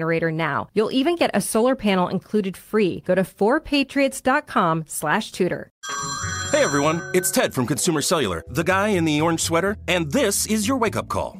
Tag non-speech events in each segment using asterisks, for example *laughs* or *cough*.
generator now. You'll even get a solar panel included free. Go to 4patriots.com slash tudor. Hey everyone, it's Ted from Consumer Cellular, the guy in the orange sweater, and this is your wake up call.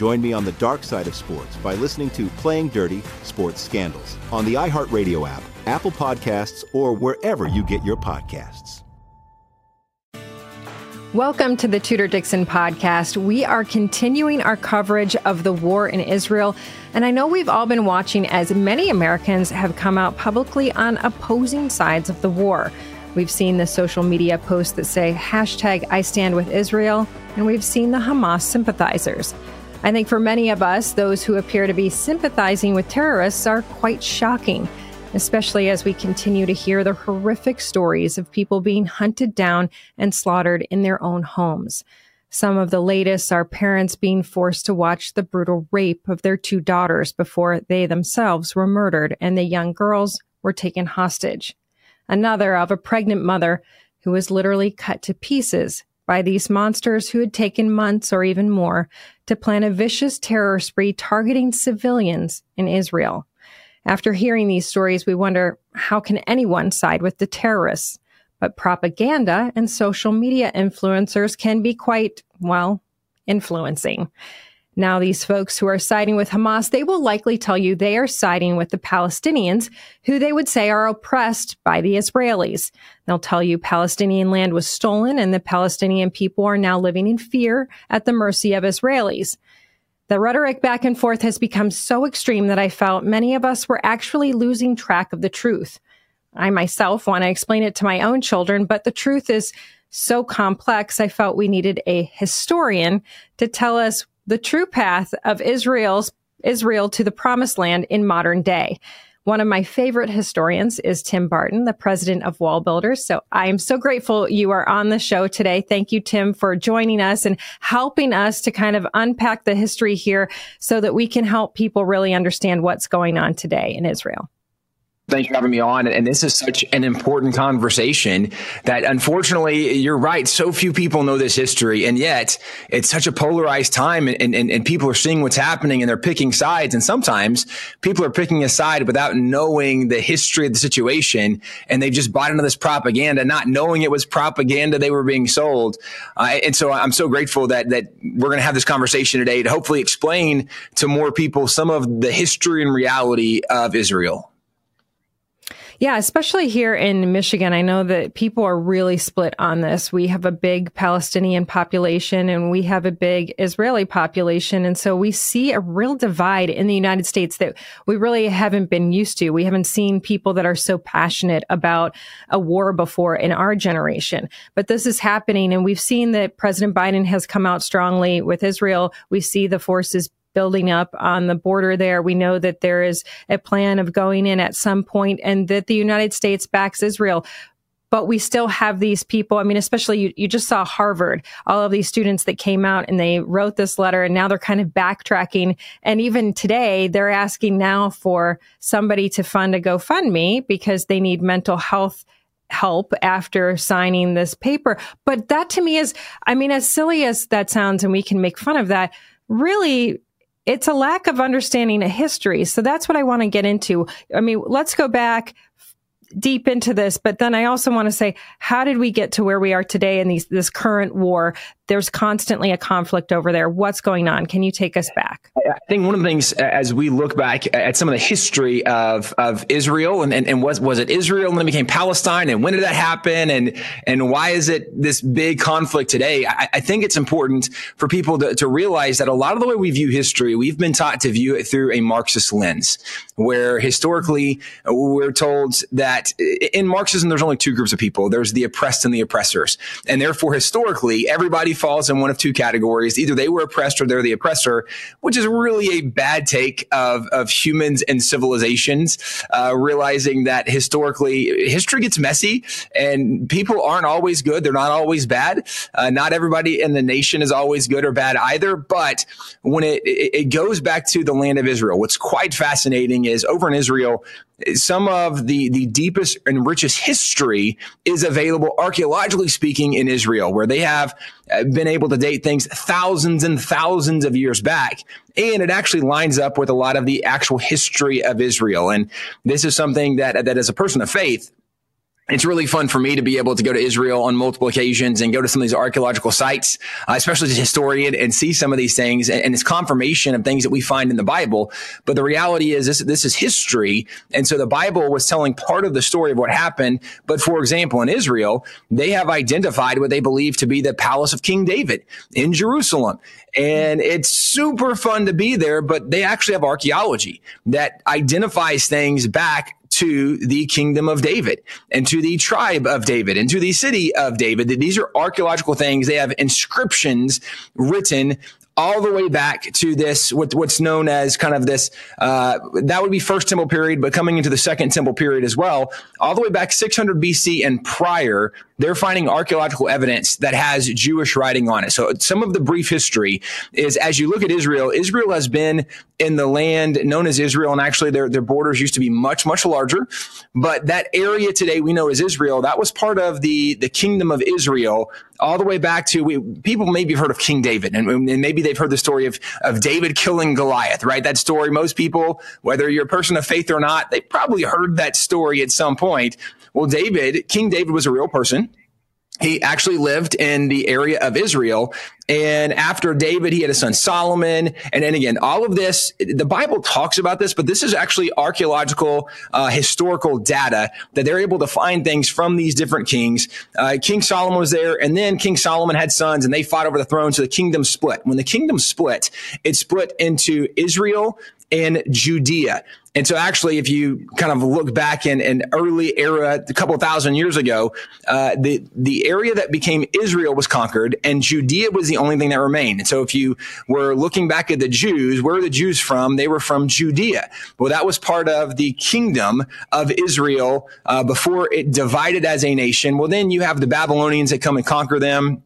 Join me on the dark side of sports by listening to Playing Dirty Sports Scandals on the iHeartRadio app Apple Podcasts, or wherever you get your podcasts. Welcome to the Tudor Dixon podcast. We are continuing our coverage of the war in Israel. And I know we've all been watching as many Americans have come out publicly on opposing sides of the war. We've seen the social media posts that say hashtag I stand with Israel, and we've seen the Hamas sympathizers. I think for many of us, those who appear to be sympathizing with terrorists are quite shocking especially as we continue to hear the horrific stories of people being hunted down and slaughtered in their own homes. Some of the latest are parents being forced to watch the brutal rape of their two daughters before they themselves were murdered and the young girls were taken hostage. Another of a pregnant mother who was literally cut to pieces by these monsters who had taken months or even more to plan a vicious terror spree targeting civilians in Israel. After hearing these stories, we wonder how can anyone side with the terrorists? But propaganda and social media influencers can be quite, well, influencing. Now, these folks who are siding with Hamas, they will likely tell you they are siding with the Palestinians, who they would say are oppressed by the Israelis. They'll tell you Palestinian land was stolen and the Palestinian people are now living in fear at the mercy of Israelis. The rhetoric back and forth has become so extreme that I felt many of us were actually losing track of the truth. I myself want to explain it to my own children, but the truth is so complex, I felt we needed a historian to tell us the true path of Israel's Israel to the promised land in modern day. One of my favorite historians is Tim Barton, the president of WallBuilders. So I am so grateful you are on the show today. Thank you, Tim, for joining us and helping us to kind of unpack the history here so that we can help people really understand what's going on today in Israel. Thanks for having me on. And this is such an important conversation that unfortunately, you're right. So few people know this history. And yet it's such a polarized time and, and, and people are seeing what's happening and they're picking sides. And sometimes people are picking a side without knowing the history of the situation. And they've just bought into this propaganda, not knowing it was propaganda they were being sold. Uh, and so I'm so grateful that, that we're going to have this conversation today to hopefully explain to more people some of the history and reality of Israel. Yeah, especially here in Michigan. I know that people are really split on this. We have a big Palestinian population and we have a big Israeli population. And so we see a real divide in the United States that we really haven't been used to. We haven't seen people that are so passionate about a war before in our generation. But this is happening. And we've seen that President Biden has come out strongly with Israel. We see the forces building up on the border there. We know that there is a plan of going in at some point and that the United States backs Israel. But we still have these people. I mean, especially you, you just saw Harvard, all of these students that came out and they wrote this letter and now they're kind of backtracking. And even today, they're asking now for somebody to fund a GoFundMe because they need mental health help after signing this paper. But that to me is, I mean, as silly as that sounds, and we can make fun of that, really, it's a lack of understanding of history. So that's what I want to get into. I mean, let's go back deep into this, but then I also want to say, how did we get to where we are today in these, this current war there's constantly a conflict over there. What's going on? Can you take us back? I think one of the things uh, as we look back at some of the history of, of Israel and, and, and was, was it Israel and then became Palestine and when did that happen? And, and why is it this big conflict today? I, I think it's important for people to, to realize that a lot of the way we view history, we've been taught to view it through a Marxist lens, where historically uh, we're told that in Marxism, there's only two groups of people. There's the oppressed and the oppressors. And therefore, historically, everybody falls in one of two categories. Either they were oppressed or they're the oppressor, which is really a bad take of, of humans and civilizations, uh, realizing that historically history gets messy and people aren't always good. They're not always bad. Uh, not everybody in the nation is always good or bad either. But when it, it, it goes back to the land of Israel, what's quite fascinating is over in Israel, some of the, the deepest and richest history is available archaeologically speaking in Israel, where they have uh, been able to date things thousands and thousands of years back. And it actually lines up with a lot of the actual history of Israel. And this is something that, that as a person of faith, it's really fun for me to be able to go to Israel on multiple occasions and go to some of these archaeological sites, uh, especially as a historian, and see some of these things. And, and, it's confirmation of things that we find in the Bible. But the reality is, this this is history, and so the Bible was telling part of the story of what happened. But for example, in Israel, they have identified what they believe to be the palace of King David in Jerusalem. And it's super fun to be there, but they actually have archaeology that identifies things back to the kingdom of David and to the tribe of David and to the city of David. These are archaeological things. They have inscriptions written all the way back to this what, what's known as kind of this uh, that would be first temple period but coming into the second temple period as well all the way back 600 bc and prior they're finding archaeological evidence that has Jewish writing on it. So some of the brief history is as you look at Israel, Israel has been in the land known as Israel, and actually their, their borders used to be much, much larger. But that area today we know as Israel, that was part of the, the kingdom of Israel all the way back to we, people maybe have heard of King David, and, and, maybe they've heard the story of, of David killing Goliath, right? That story, most people, whether you're a person of faith or not, they probably heard that story at some point. Well, David, King David was a real person. He actually lived in the area of Israel. And after David, he had a son Solomon. And then again, all of this, the Bible talks about this, but this is actually archaeological, uh, historical data that they're able to find things from these different kings. Uh, King Solomon was there, and then King Solomon had sons, and they fought over the throne. So the kingdom split. When the kingdom split, it split into Israel and Judea. And so actually, if you kind of look back in an early era, a couple thousand years ago, uh, the, the area that became Israel was conquered and Judea was the only thing that remained. And so if you were looking back at the Jews, where are the Jews from? They were from Judea. Well, that was part of the kingdom of Israel uh, before it divided as a nation. Well, then you have the Babylonians that come and conquer them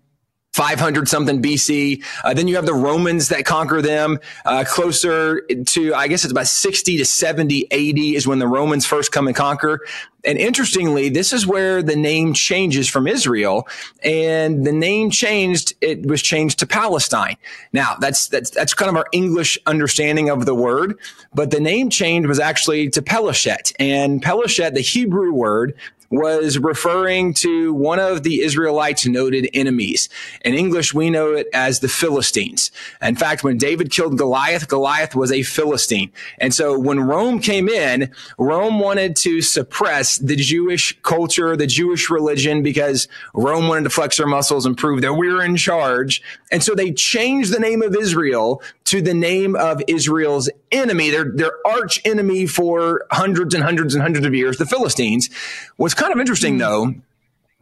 500 something BC. Uh, then you have the Romans that conquer them uh, closer to, I guess it's about 60 to 70 AD is when the Romans first come and conquer. And interestingly, this is where the name changes from Israel and the name changed. It was changed to Palestine. Now that's, that's, that's kind of our English understanding of the word, but the name change was actually to Peleshet and Peleshet, the Hebrew word was referring to one of the Israelites' noted enemies. In English, we know it as the Philistines. In fact, when David killed Goliath, Goliath was a Philistine. And so when Rome came in, Rome wanted to suppress the Jewish culture, the Jewish religion, because Rome wanted to flex their muscles and prove that we we're in charge. And so they changed the name of Israel to the name of Israel's enemy, their, their arch enemy for hundreds and hundreds and hundreds of years, the Philistines. What's kind of interesting hmm. though,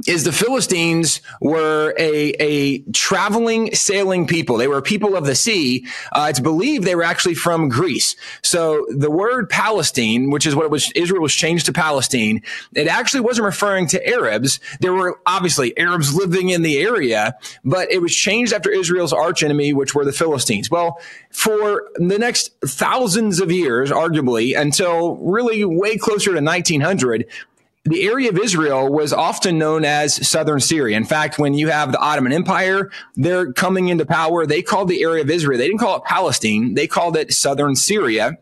is the Philistines were a, a traveling, sailing people. They were people of the sea. Uh, it's believed they were actually from Greece. So the word Palestine, which is what was, Israel was changed to Palestine, it actually wasn't referring to Arabs. There were obviously Arabs living in the area, but it was changed after Israel's archenemy, which were the Philistines. Well, for the next thousands of years, arguably, until really way closer to 1900, the area of Israel was often known as southern Syria. In fact, when you have the Ottoman Empire, they're coming into power. They called the area of Israel, they didn't call it Palestine, they called it southern Syria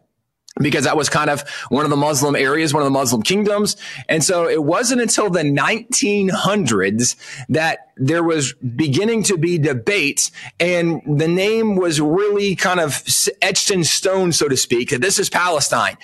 because that was kind of one of the Muslim areas, one of the Muslim kingdoms. And so it wasn't until the 1900s that there was beginning to be debate and the name was really kind of etched in stone, so to speak, that this is Palestine.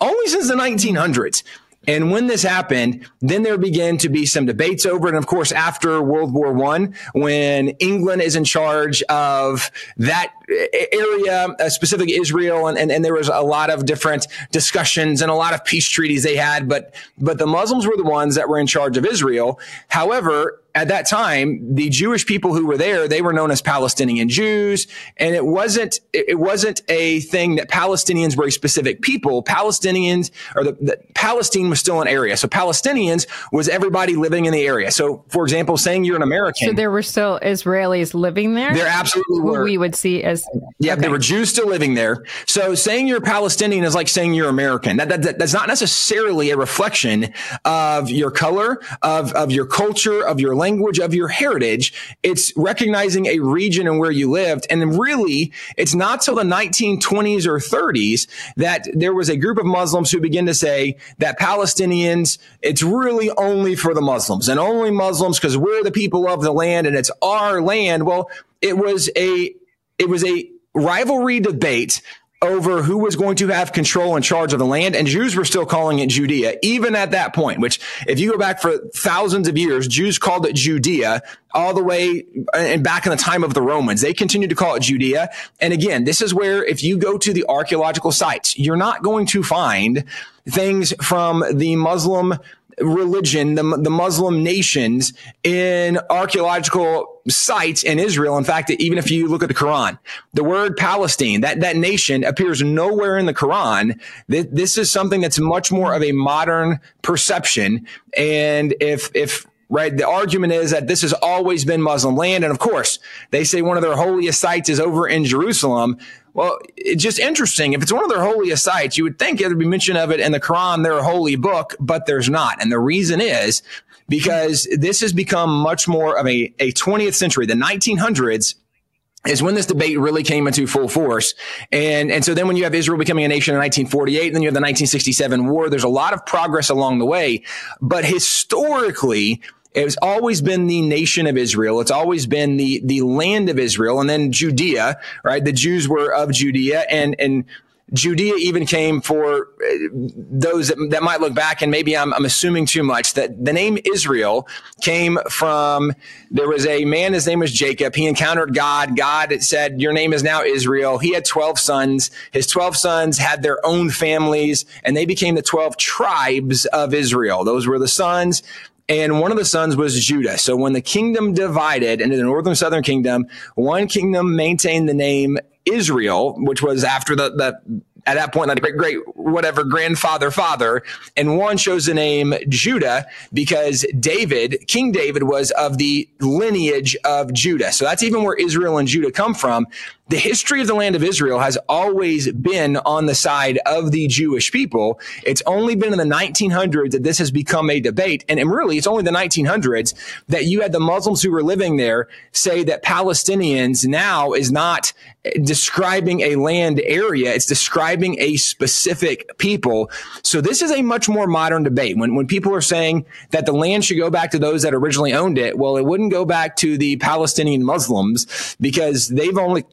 Only since the 1900s. And when this happened, then there began to be some debates over. And of course, after World War One, when England is in charge of that area, uh, specific Israel, and, and, and there was a lot of different discussions and a lot of peace treaties they had, but but the Muslims were the ones that were in charge of Israel. However, at that time, the Jewish people who were there, they were known as Palestinian Jews. And it wasn't, it wasn't a thing that Palestinians were a specific people. Palestinians or the, the, Palestine was still an area. So Palestinians was everybody living in the area. So for example, saying you're an American. So there were still Israelis living there? There absolutely were. We would see as. Yeah, okay. there were Jews still living there. So saying you're Palestinian is like saying you're American. That, that, that, that's not necessarily a reflection of your color, of, of your culture, of your language of your heritage. It's recognizing a region and where you lived. And really, it's not till the 1920s or 30s that there was a group of Muslims who began to say that Palestinians, it's really only for the Muslims and only Muslims because we're the people of the land and it's our land. Well, it was a, it was a rivalry debate over who was going to have control and charge of the land. And Jews were still calling it Judea, even at that point, which if you go back for thousands of years, Jews called it Judea all the way uh, and back in the time of the Romans. They continued to call it Judea. And again, this is where if you go to the archaeological sites, you're not going to find things from the Muslim religion, the, the Muslim nations in archaeological sites in Israel. In fact, even if you look at the Quran, the word Palestine, that, that nation appears nowhere in the Quran. This is something that's much more of a modern perception. And if, if right? The argument is that this has always been Muslim land. And of course, they say one of their holiest sites is over in Jerusalem. Well, it's just interesting. If it's one of their holiest sites, you would think there'd be mention of it in the Quran, their holy book, but there's not. And the reason is because this has become much more of a, a 20th century, the 1900s is when this debate really came into full force. And, and so then when you have Israel becoming a nation in 1948, and then you have the 1967 war, there's a lot of progress along the way. But historically, it's always been the nation of Israel. It's always been the, the land of Israel and then Judea, right? The Jews were of Judea and, and Judea even came for uh, those that, that might look back, and maybe I'm, I'm, assuming too much, that the name Israel came from, there was a man, his name was Jacob. He encountered God. God said, Your name is now Israel. He had 12 sons. His 12 sons had their own families, and they became the 12 tribes of Israel. Those were the sons. And one of the sons was Judah. So when the kingdom divided into the northern and southern kingdom, one kingdom maintained the name Israel, which was after the, the at that point, like great, great, whatever grandfather, father, and one chose the name Judah because David, King David was of the lineage of Judah. So that's even where Israel and Judah come from the history of the land of Israel has always been on the side of the Jewish people. It's only been in the 1900s that this has become a debate. And, and really, it's only the 1900s that you had the Muslims who were living there say that Palestinians now is not describing a land area. It's describing a specific people. So this is a much more modern debate. When, when people are saying that the land should go back to those that originally owned it, well, it wouldn't go back to the Palestinian Muslims because they've only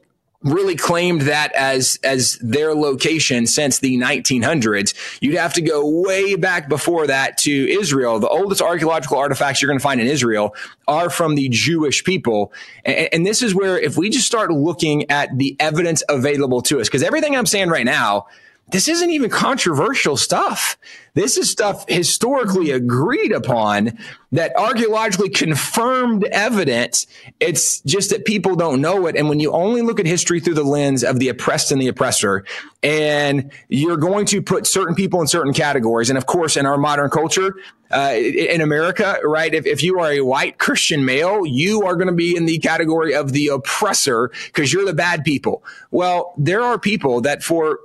really claimed that as as their location since the 1900s. You'd have to go way back before that to Israel. The oldest archaeological artifacts you're going to find in Israel are from the Jewish people. And, and this is where if we just start looking at the evidence available to us, because everything I'm saying right now, this isn't even controversial stuff. This is stuff historically agreed upon that archaeologically confirmed evidence. It's just that people don't know it. And when you only look at history through the lens of the oppressed and the oppressor, and you're going to put certain people in certain categories. And of course, in our modern culture, uh, in America, right? If, if you are a white Christian male, you are going to be in the category of the oppressor because you're the bad people. Well, there are people that for,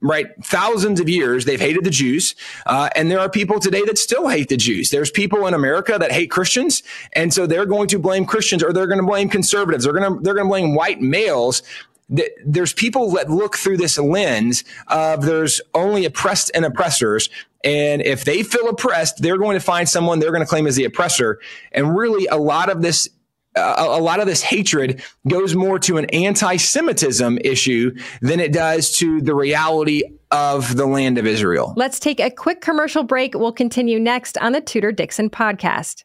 right, thousands of years, they've hated the Jews. Uh, Uh, and there are people today that still hate the Jews. There's people in America that hate Christians, and so they're going to blame Christians or they're going to blame conservatives. They're going to they're going to blame white males there's people that look through this lens of there's only oppressed and oppressors. And if they feel oppressed, they're going to find someone they're going to claim as the oppressor. And really, a lot of this a, lot of this hatred goes more to an anti-Semitism issue than it does to the reality of the land of Israel. Let's take a quick commercial break. We'll continue next on the Tudor Dixon podcast.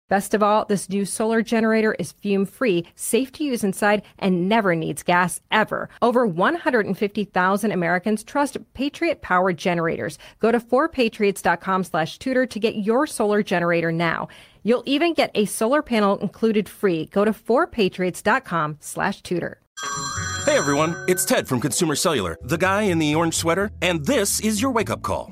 Best of all, this new solar generator is fume free, safe to use inside, and never needs gas ever. Over 150,000 Americans trust Patriot Power generators. Go to 4patriots.com slash tudor to get your solar generator now. You'll even get a solar panel included free. Go to 4patriots.com slash tudor. Hey everyone, it's Ted from Consumer Cellular, the guy in the orange sweater, and this is your wake up call.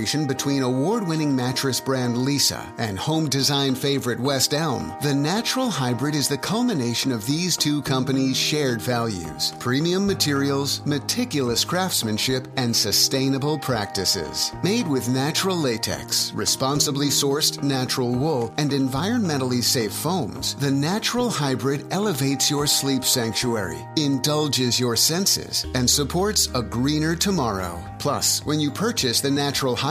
collaboration between award winning mattress brand Leesa and home design favorite West Elm, the natural hybrid is the culmination of these two companies' shared values premium materials, meticulous craftsmanship, and sustainable practices. Made with natural latex, responsibly sourced natural wool, and environmentally safe foams, the natural hybrid elevates your sleep sanctuary, indulges your senses, and supports a greener tomorrow. Plus, when you purchase the natural hybrid,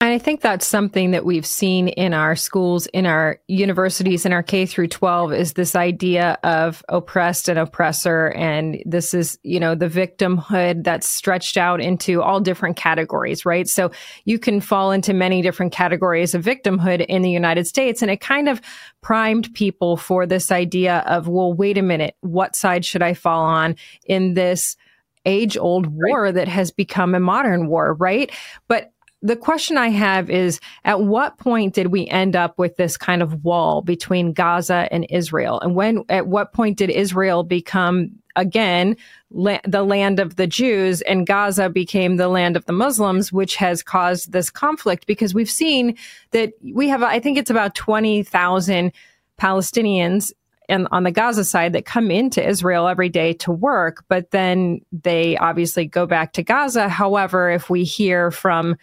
I think that's something that we've seen in our schools, in our universities, in our K through 12 is this idea of oppressed and oppressor. And this is, you know, the victimhood that's stretched out into all different categories, right? So you can fall into many different categories of victimhood in the United States. And it kind of primed people for this idea of, well, wait a minute, what side should I fall on in this? age old war that has become a modern war, right? But the question I have is at what point did we end up with this kind of wall between Gaza and Israel? And when, at what point did Israel become again la- the land of the Jews and Gaza became the land of the Muslims, which has caused this conflict because we've seen that we have, I think it's about 20,000 Palestinians and on the Gaza side that come into Israel every day to work, but then they obviously go back to Gaza. However, if we hear from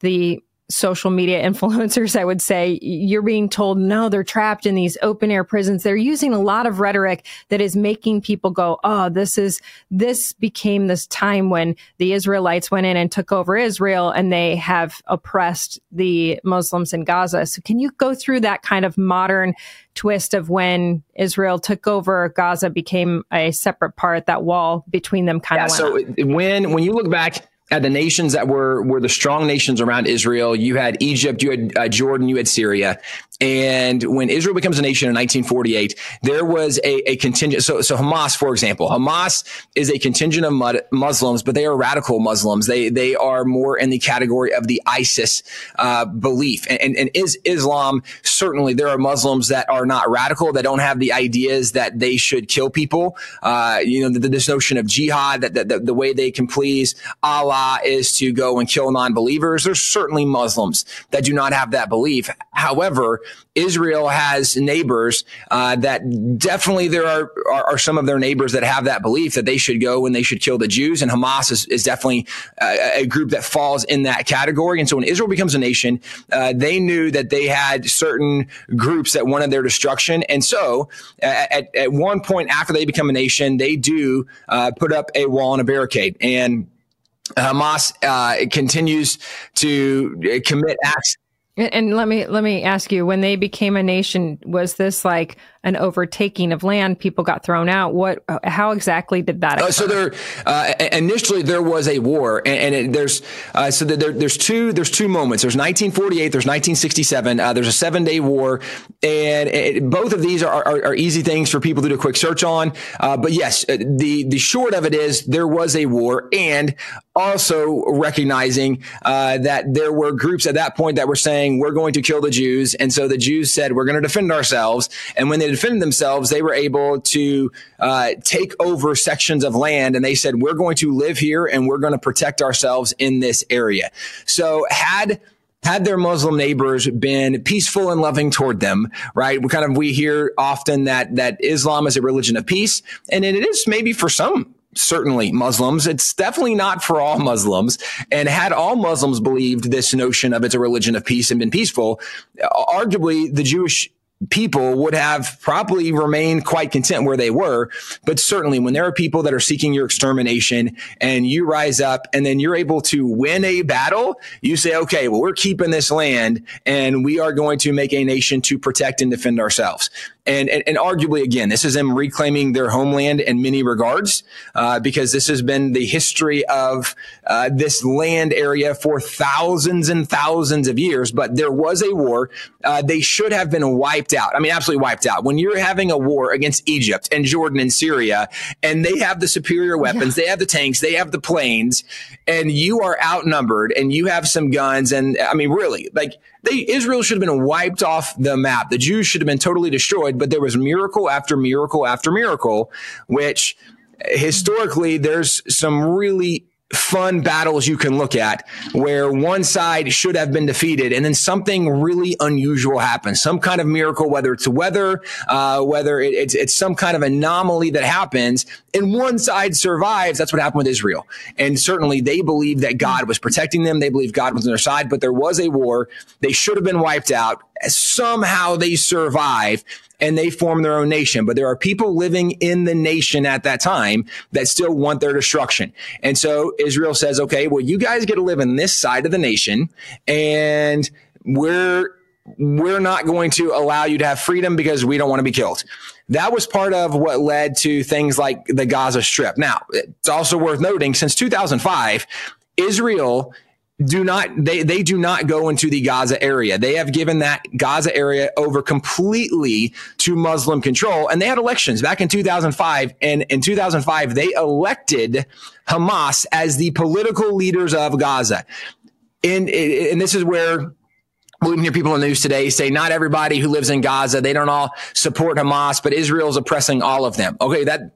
the social media *laughs* influencers, I would say you're being told, no, they're trapped in these open air prisons. They're using a lot of rhetoric that is making people go, oh, this is, this became this time when the Israelites went in and took over Israel and they have oppressed the Muslims in Gaza. So can you go through that kind of modern twist of when Israel took over Gaza became a separate part, that wall between them kind yeah, of so up. when, when you look back at the nations that were were the strong nations around Israel. You had Egypt, you had uh, Jordan, you had Syria, and when Israel becomes a nation in 1948, there was a, a contingent. So, so Hamas, for example, Hamas is a contingent of Muslims, but they are radical Muslims. They they are more in the category of the ISIS uh, belief. And, and, and is Islam certainly there are Muslims that are not radical, that don't have the ideas that they should kill people. Uh, you know, the, this notion of jihad, that, that, that the way they can please Allah is to go and kill non-believers. There's certainly Muslims that do not have that belief. However, Israel has neighbors uh, that definitely there are, are, are some of their neighbors that have that belief that they should go and they should kill the Jews, and Hamas is, is definitely a, a group that falls in that category. And so when Israel becomes a nation, uh, they knew that they had certain groups that wanted their destruction, and so at, at one point after they become a nation, they do uh, put up a wall and a barricade and. Hamas uh, continues to commit acts and let me let me ask you: When they became a nation, was this like an overtaking of land? People got thrown out. What? How exactly did that? Uh, so there, uh, initially there was a war, and, and it, there's uh, so there, there's two there's two moments. There's 1948. There's 1967. Uh, there's a seven day war, and it, both of these are, are, are, easy things for people to do a quick search on. Uh, but yes, uh, the the short of it is there was a war, and also recognizing that there were groups at that point that were saying saying, we're going to kill the Jews. And so the Jews said, we're going to defend ourselves. And when they defended themselves, they were able to uh, take over sections of land. And they said, we're going to live here and we're going to protect ourselves in this area. So had had their Muslim neighbors been peaceful and loving toward them, right? We kind of we hear often that that Islam is a religion of peace, and it is maybe for some certainly Muslims. It's definitely not for all Muslims. And had all Muslims believed this notion of it's a religion of peace and been peaceful, arguably the Jewish people would have probably remained quite content where they were. But certainly when there are people that are seeking your extermination and you rise up and then you're able to win a battle, you say, okay, well, we're keeping this land and we are going to make a nation to protect and defend ourselves. And, and, and, arguably, again, this is them reclaiming their homeland in many regards, uh, because this has been the history of uh, this land area for thousands and thousands of years. But there was a war. Uh, they should have been wiped out. I mean, absolutely wiped out. When you're having a war against Egypt and Jordan and Syria, and they have the superior weapons, yeah. they have the tanks, they have the planes, and you are outnumbered and you have some guns. And I mean, really, like they, Israel should have been wiped off the map. The Jews should have been totally destroyed, but there was miracle after miracle after miracle, which historically there's some really fun battles you can look at where one side should have been defeated and then something really unusual happens. Some kind of miracle whether it's weather uh, whether it, it's, it's some kind of anomaly that happens and one side survives. That's what happened with israel. And certainly they believed that god was protecting them. They believed god was on their side but there was a war. They should have been wiped out. Somehow they survive and they form their own nation. But there are people living in the nation at that time that still want their destruction. And so Israel says, okay, well, you guys get to live in this side of the nation and we're, we're not going to allow you to have freedom because we don't want to be killed. That was part of what led to things like the Gaza Strip. Now, it's also worth noting since 2005, Israel do not they they do not go into the Gaza area. They have given that Gaza area over completely to Muslim control and they had elections back in 2005 and in 2005 they elected Hamas as the political leaders of Gaza. And and this is where we hear people in the news today say not everybody who lives in Gaza, they don't all support Hamas, but Israel's oppressing all of them. Okay, that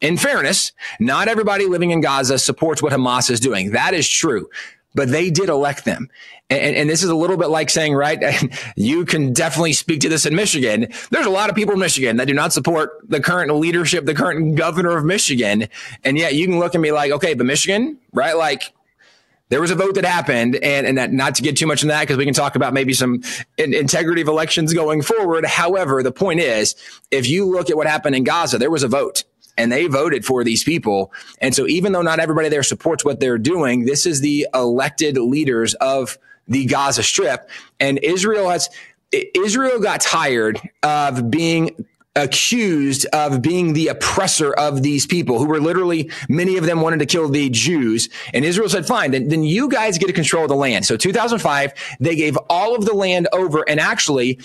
in fairness, not everybody living in Gaza supports what Hamas is doing. That is true but they did elect them. And, and, this is a little bit like saying, right, *laughs* you can definitely speak to this in Michigan. There's a lot of people in Michigan that do not support the current leadership, the current governor of Michigan. And yet you can look at me like, okay, but Michigan, right? Like, there was a vote that happened and, and that, not to get too much in that because we can talk about maybe some in, integrity of elections going forward. However, the point is, if you look at what happened in Gaza, there was a vote and they voted for these people. And so even though not everybody there supports what they're doing, this is the elected leaders of the Gaza Strip. And Israel has, Israel got tired of being accused of being the oppressor of these people who were literally, many of them wanted to kill the Jews. And Israel said, fine, then, then you guys get to control the land. So 2005, they gave all of the land over and actually,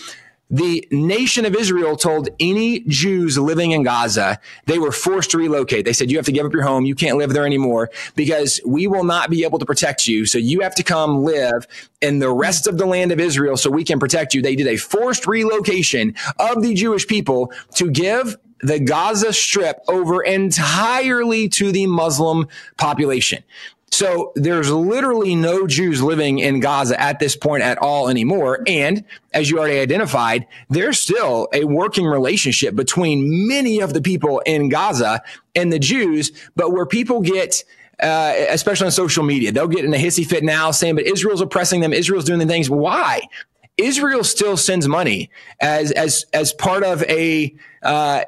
the nation of Israel told any Jews living in Gaza they were forced to relocate. They said, you have to give up your home. You can't live there anymore because we will not be able to protect you. So you have to come live in the rest of the land of Israel so we can protect you. They did a forced relocation of the Jewish people to give the Gaza Strip over entirely to the Muslim population. So there's literally no Jews living in Gaza at this point at all anymore. And as you already identified, there's still a working relationship between many of the people in Gaza and the Jews, but where people get uh, especially on social media. They'll get in a hissy fit now saying, but Israel's oppressing them. Israel's doing the things. Why? Israel still sends money as, as, as part of a, uh,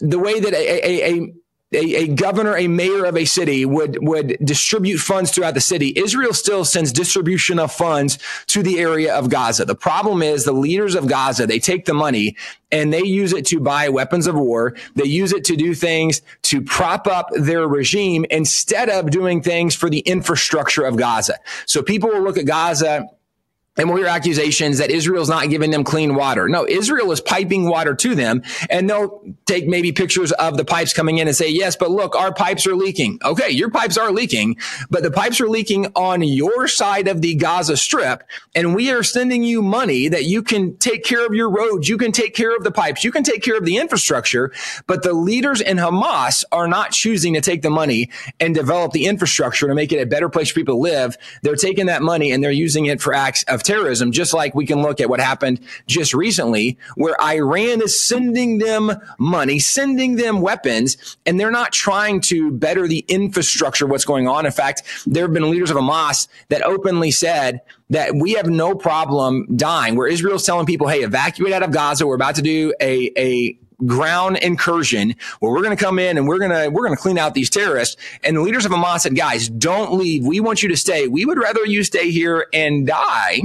the way that a, a, a a, a, governor, a mayor of a city would, would distribute funds throughout the city. Israel still sends distribution of funds to the area of Gaza. The problem is the leaders of Gaza, they take the money and they use it to buy weapons of war. They use it to do things to prop up their regime instead of doing things for the infrastructure of Gaza. So people will look at Gaza and we'll hear accusations that Israel's not giving them clean water. No, Israel is piping water to them and they'll take maybe pictures of the pipes coming in and say, yes, but look, our pipes are leaking. Okay. Your pipes are leaking, but the pipes are leaking on your side of the Gaza strip. And we are sending you money that you can take care of your roads. You can take care of the pipes. You can take care of the infrastructure, but the leaders in Hamas are not choosing to take the money and develop the infrastructure to make it a better place for people to live. They're taking that money and they're using it for acts of terrorism, just like we can look at what happened just recently, where Iran is sending them money, sending them weapons, and they're not trying to better the infrastructure what's going on. In fact, there have been leaders of Hamas that openly said that we have no problem dying, where Israel's telling people, hey, evacuate out of Gaza. We're about to do a, a ground incursion where we're going to come in and we're going to we're going to clean out these terrorists. And the leaders of Hamas said, "Guys, don't leave. We want you to stay. We would rather you stay here and die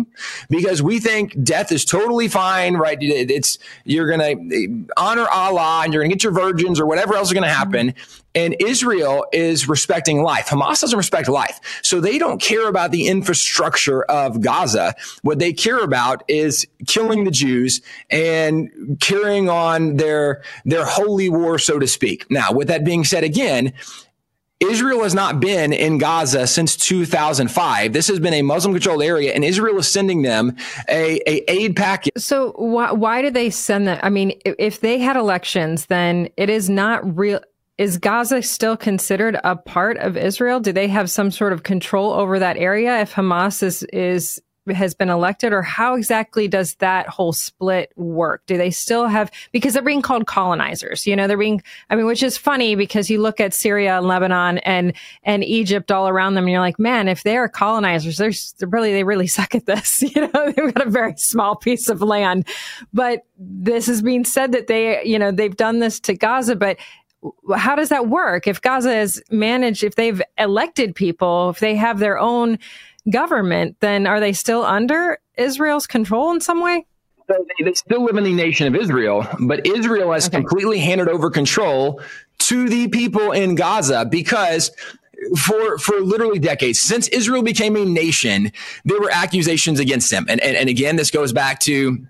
because we think death is totally fine. Right? It's you're going to honor Allah and you're going to get your virgins or whatever else is going to happen. And Israel is respecting life. Hamas doesn't respect life. So they don't care about the infrastructure of Gaza. What they care about is killing the Jews and carrying on their, their holy war, so to speak. Now, with that being said, again, Israel has not been in Gaza since 2005. This has been a Muslim controlled area and Israel is sending them a, a aid package. So why, why did they send that? I mean, if they had elections, then it is not real is Gaza still considered a part of Israel? Do they have some sort of control over that area if Hamas is is has been elected or how exactly does that whole split work? Do they still have because they're being called colonizers, you know, they're being I mean, which is funny because you look at Syria and Lebanon and and Egypt all around them and you're like, man, if they are colonizers, they're, they're really they really *laughs* suck at this. *laughs* You know, they've got a very small piece of land. But this is being said that they, you know, they've done this to Gaza, but how does that work? If Gaza is managed, if they've elected people, if they have their own government, then are they still under Israel's control in some way? So they, still live in the nation of Israel, but Israel has okay. completely handed over control to the people in Gaza because for for literally decades since Israel became a nation, there were accusations against them, and and, and again, this goes back to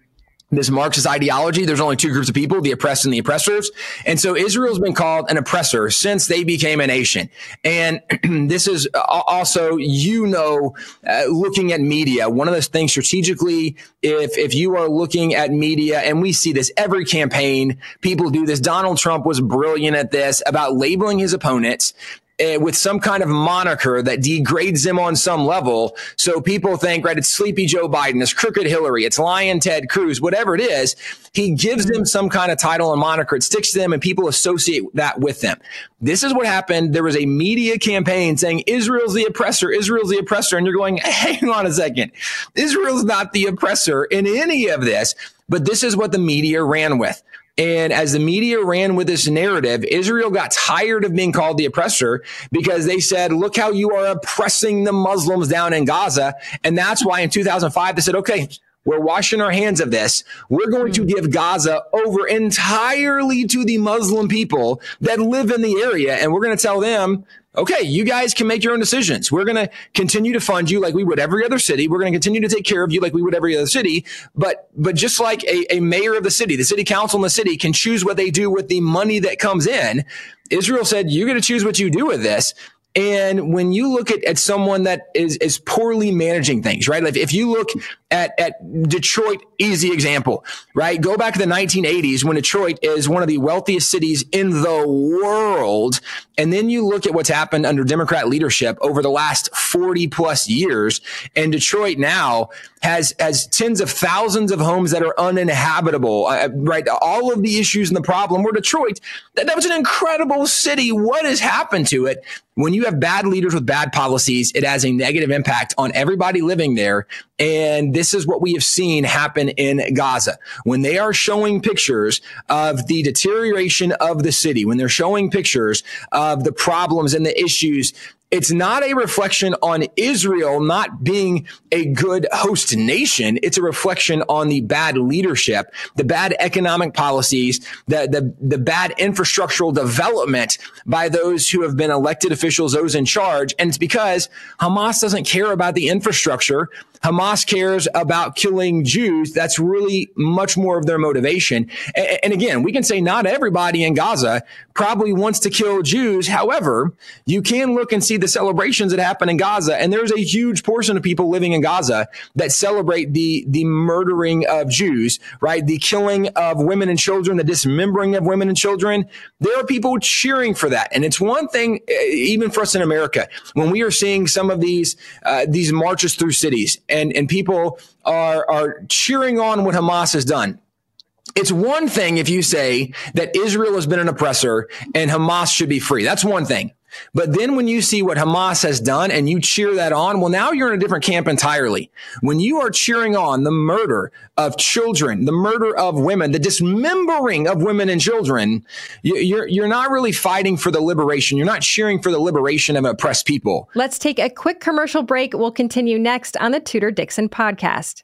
this Marxist ideology. There's only two groups of people, the oppressed and the oppressors. And so Israel's been called an oppressor since they became a nation. And *clears throat* this is also, you know, uh, looking at media, one of the things strategically, if, if you are looking at media and we see this every campaign, people do this. Donald Trump was brilliant at this about labeling his opponents Eh, with some kind of moniker that degrades him on some level. So people think, right, it's sleepy Joe Biden, it's crooked Hillary, it's lyin' Ted Cruz, whatever it is. He gives them some kind of title and moniker. It sticks to them and people associate that with them. This is what happened. There was a media campaign saying Israel's the oppressor, Israel's the oppressor. And you're going, *laughs* hang on a second. Israel's not the oppressor in any of this, but this is what the media ran with. And as the media ran with this narrative, Israel got tired of being called the oppressor because they said, look how you are oppressing the Muslims down in Gaza. And that's why in 2005, they said, okay, we're washing our hands of this. We're going to hmm. give Gaza over entirely to the Muslim people that live in the area. And we're going to tell them, okay, you guys can make your own decisions. We're going to continue to fund you like we would every other city. We're going to continue to take care of you like we would every other city. But, but just like a, a mayor of the city, the city council in the city can choose what they do with the money that comes in. Israel said, you're going to choose what you do with this. And when you look at, at someone that is, is poorly managing things, right? Like if you look at, at Detroit, easy example, right? Go back to the 1980s when Detroit is one of the wealthiest cities in the world. And then you look at what's happened under Democrat leadership over the last 40 plus years. And Detroit now has, has tens of thousands of homes that are uninhabitable, uh, right? All of the issues and the problem were Detroit. That, that was an incredible city. What has happened to it? When you have bad leaders with bad policies, it has a negative impact on everybody living there. And this is what we have seen happen in Gaza. When they are showing pictures of the deterioration of the city, when they're showing pictures of the problems and the issues it's not a reflection on Israel not being a good host nation. It's a reflection on the bad leadership, the bad economic policies, the, the, the bad infrastructural development by those who have been elected officials, those in charge. And it's because Hamas doesn't care about the infrastructure. Hamas cares about killing Jews. That's really much more of their motivation. And, and again, we can say not everybody in Gaza probably wants to kill Jews. However, you can look and see the celebrations that happen in Gaza. And there's a huge portion of people living in Gaza that celebrate the, the murdering of Jews, right? The killing of women and children, the dismembering of women and children. There are people cheering for that. And it's one thing, eh, even for us in America, when we are seeing some of these, uh, these marches through cities and, and people are, are cheering on what Hamas has done. It's one thing if you say that Israel has been an oppressor and Hamas should be free. That's one thing. But then when you see what Hamas has done and you cheer that on, well, now you're in a different camp entirely. When you are cheering on the murder of children, the murder of women, the dismembering of women and children, you're, you're not really fighting for the liberation. You're not cheering for the liberation of oppressed people. Let's take a quick commercial break. We'll continue next on the Tudor Dixon podcast.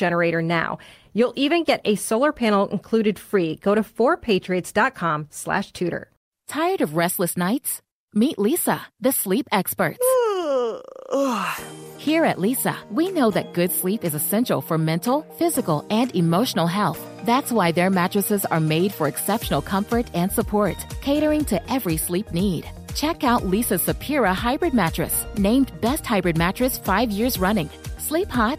generator now. You'll even get a solar panel included free. Go to 4patriots.com slash tudor. Tired of restless nights? Meet Leesa, the sleep experts. *sighs* Here at Leesa, we know that good sleep is essential for mental, physical, and emotional health. That's why their mattresses are made for exceptional comfort and support, catering to every sleep need. Check out Leesa's Sapira Hybrid Mattress, named Best Hybrid Mattress five years running. Sleep hot?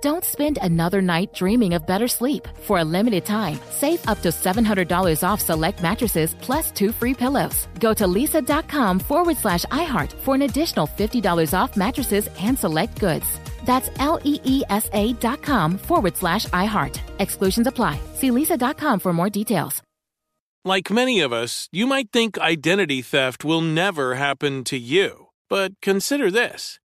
Don't spend another night dreaming of better sleep. For a limited time, save up to $700 off select mattresses plus two free pillows. Go to leesa.com forward slash iHeart for an additional $50 off mattresses and select goods. That's L E E S A dot com forward slash iHeart. Exclusions apply. See leesa.com for more details. Like many of us, you might think identity theft will never happen to you. But consider this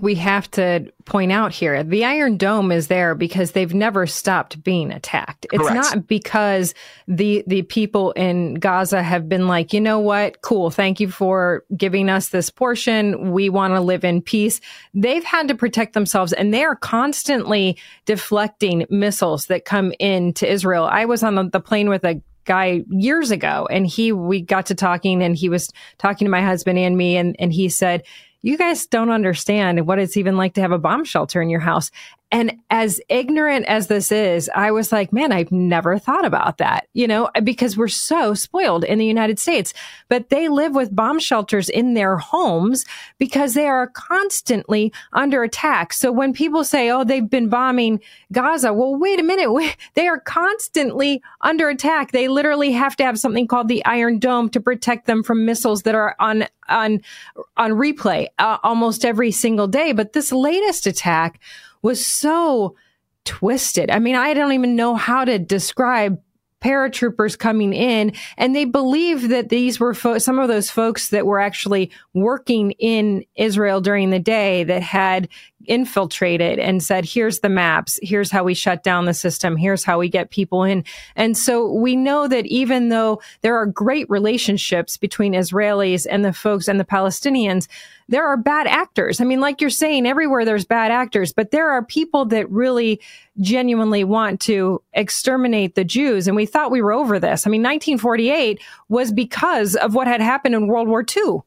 we have to point out here the Iron Dome is there because they've never stopped being attacked. It's Correct. not because the the people in Gaza have been like, you know what, cool, thank you for giving us this portion. We want to live in peace. They've had to protect themselves and they are constantly deflecting missiles that come into Israel. I was on the, the plane with a guy years ago and he we got to talking and he was talking to my husband and me and and he said you guys don't understand what it's even like to have a bomb shelter in your house. And as ignorant as this is, I was like, man, I've never thought about that, you know, because we're so spoiled in the United States. But they live with bomb shelters in their homes because they are constantly under attack. So when people say, oh, they've been bombing Gaza, well, wait a minute. *laughs* They are constantly under attack. They literally have to have something called the Iron Dome to protect them from missiles that are on on on replay uh, almost every single day. But this latest attack was so twisted. I mean, I don't even know how to describe paratroopers coming in and they believe that these were fo- some of those folks that were actually working in Israel during the day that had infiltrated and said, here's the maps. Here's how we shut down the system. Here's how we get people in. And so we know that even though there are great relationships between Israelis and the folks and the Palestinians, there are bad actors. I mean, like you're saying, everywhere there's bad actors, but there are people that really genuinely want to exterminate the Jews. And we thought we were over this. I mean, 1948 was because of what had happened in World War II.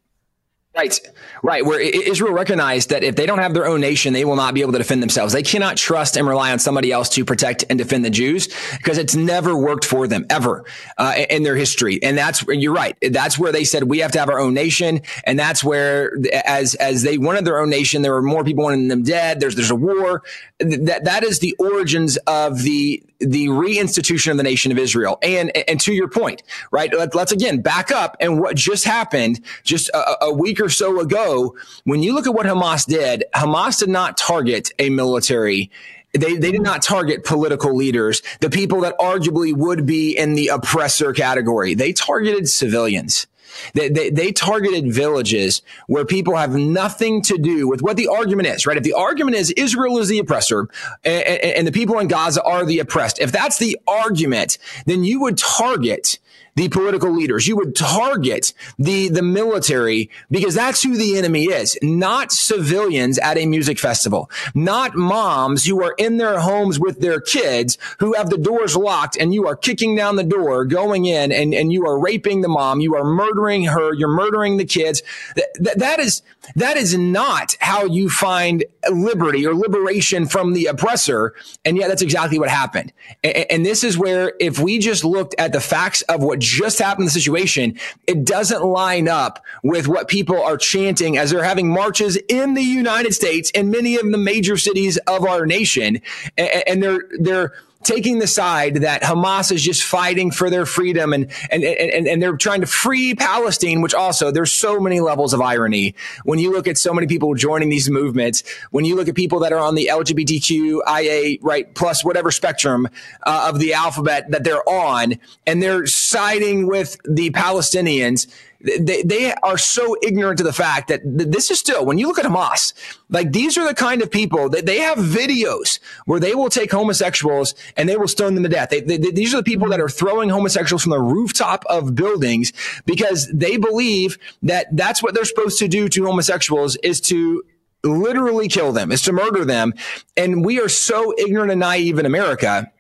Right, right. Where Israel recognized that if they don't have their own nation, they will not be able to defend themselves. They cannot trust and rely on somebody else to protect and defend the Jews because it's never worked for them ever uh, in their history. And that's you're right. That's where they said we have to have our own nation, and that's where as as they wanted their own nation, there were more people wanting them dead. There's there's a war. That that is the origins of the the reinstitution of the nation of Israel. And and to your point, right? Let, us again back up and what just happened just a, a week or so ago. When you look at what Hamas did, Hamas did not target a military they, they did not target political leaders, the people that arguably would be in the oppressor category. They targeted civilians. They, they, they, targeted villages where people have nothing to do with what the argument is, right? If the argument is Israel is the oppressor and, and, and the people in Gaza are the oppressed, if that's the argument, then you would target the political leaders. You would target the, the military because that's who the enemy is, not civilians at a music festival, not moms who are in their homes with their kids who have the doors locked and you are kicking down the door, going in and, and you are raping the mom. You are murdering her. You're murdering the kids. That, that is, that is not how you find liberty or liberation from the oppressor. And yet that's exactly what happened. And, and this is where if we just looked at the facts of what just happened the situation, it doesn't line up with what people are chanting as they're having marches in the United States in many of the major cities of our nation. And, and they're, they're, taking the side that Hamas is just fighting for their freedom and, and, and, and they're trying to free Palestine, which also there's so many levels of irony. When you look at so many people joining these movements, when you look at people that are on the LGBTQIA, right, plus whatever spectrum uh, of the alphabet that they're on, and they're siding with the Palestinians, they, they are so ignorant to the fact that this is still, when you look at Hamas, like these are the kind of people that they have videos where they will take homosexuals and they will stone them to death. They, they, these are the people that are throwing homosexuals from the rooftop of buildings because they believe that that's what they're supposed to do to homosexuals is to literally kill them, is to murder them. And we are so ignorant and naive in America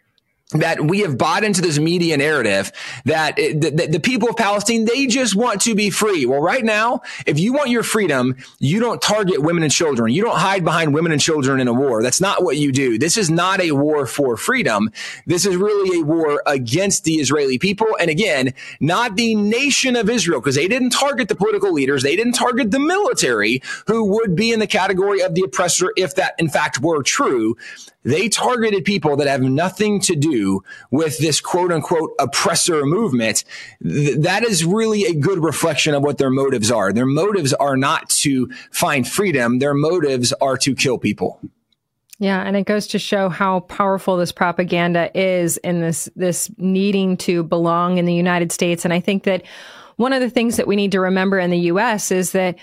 that we have bought into this media narrative that eh, the, the, the, people of Palestine, they just want to be free. Well, right now, if you want your freedom, you don't target women and children. You don't hide behind women and children in a war. That's not what you do. This is not a war for freedom. This is really a war against the Israeli people. And again, not the nation of Israel, because they didn't target the political leaders. They didn't target the military who would be in the category of the oppressor if that in fact were true. They targeted people that have nothing to do with this quote unquote oppressor movement. Th- that is really a good reflection of what their motives are. Their motives are not to find freedom. Their motives are to kill people. Yeah, and it goes to show how powerful this propaganda is in this this needing to belong in the United States. And I think that one of the things that we need to remember in the US is that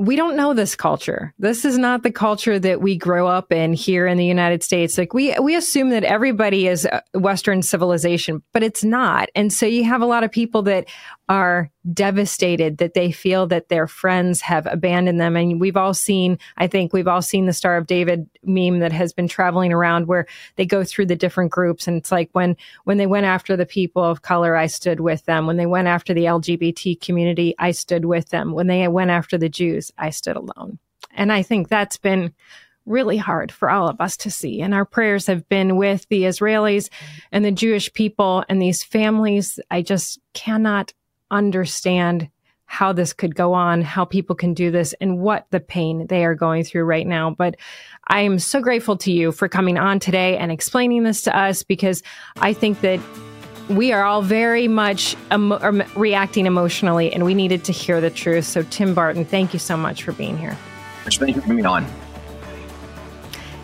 we don't know this culture. This is not the culture that we grow up in here in the United States. Like we we assume that everybody is Western civilization, but it's not. And so you have a lot of people that are devastated that they feel that their friends have abandoned them. And we've all seen, I think we've all seen the Star of David meme that has been traveling around where they go through the different groups. And it's like when, when they went after the people of color, I stood with them. When they went after the LGBT community, I stood with them. When they went after the Jews, I stood alone. And I think that's been really hard for all of us to see. And our prayers have been with the Israelis and the Jewish people and these families. I just cannot understand how this could go on, how people can do this, and what the pain they are going through right now. But I am so grateful to you for coming on today and explaining this to us because I think that we are all very much emo- um, reacting emotionally and we needed to hear the truth. So, Tim Barton, thank you so much for being here. Thank you for being on.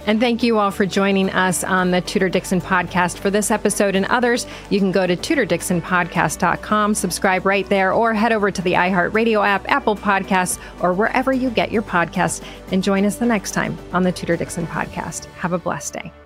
And thank you all for joining us on the Tudor Dixon podcast. For this episode and others, you can go to tudordixonpodcast.com, subscribe right there, or head over to the iHeartRadio app, Apple Podcasts, or wherever you get your podcasts. And join us the next time on the Tudor Dixon podcast. Have a blessed day.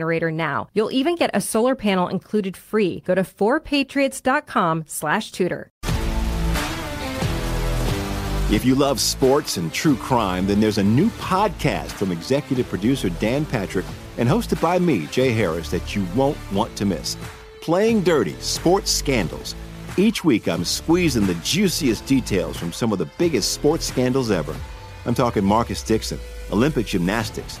generator now. You'll even get a solar panel included free. Go to 4patriots.com slash tudor. If you love sports and true crime, then there's a new podcast from executive producer Dan Patrick and hosted by me, Jay Harris, that you won't want to miss. Playing Dirty Sports Scandals. Each week, I'm squeezing the juiciest details from some of the biggest sports scandals ever. I'm talking Marcus Dixon, Olympic gymnastics,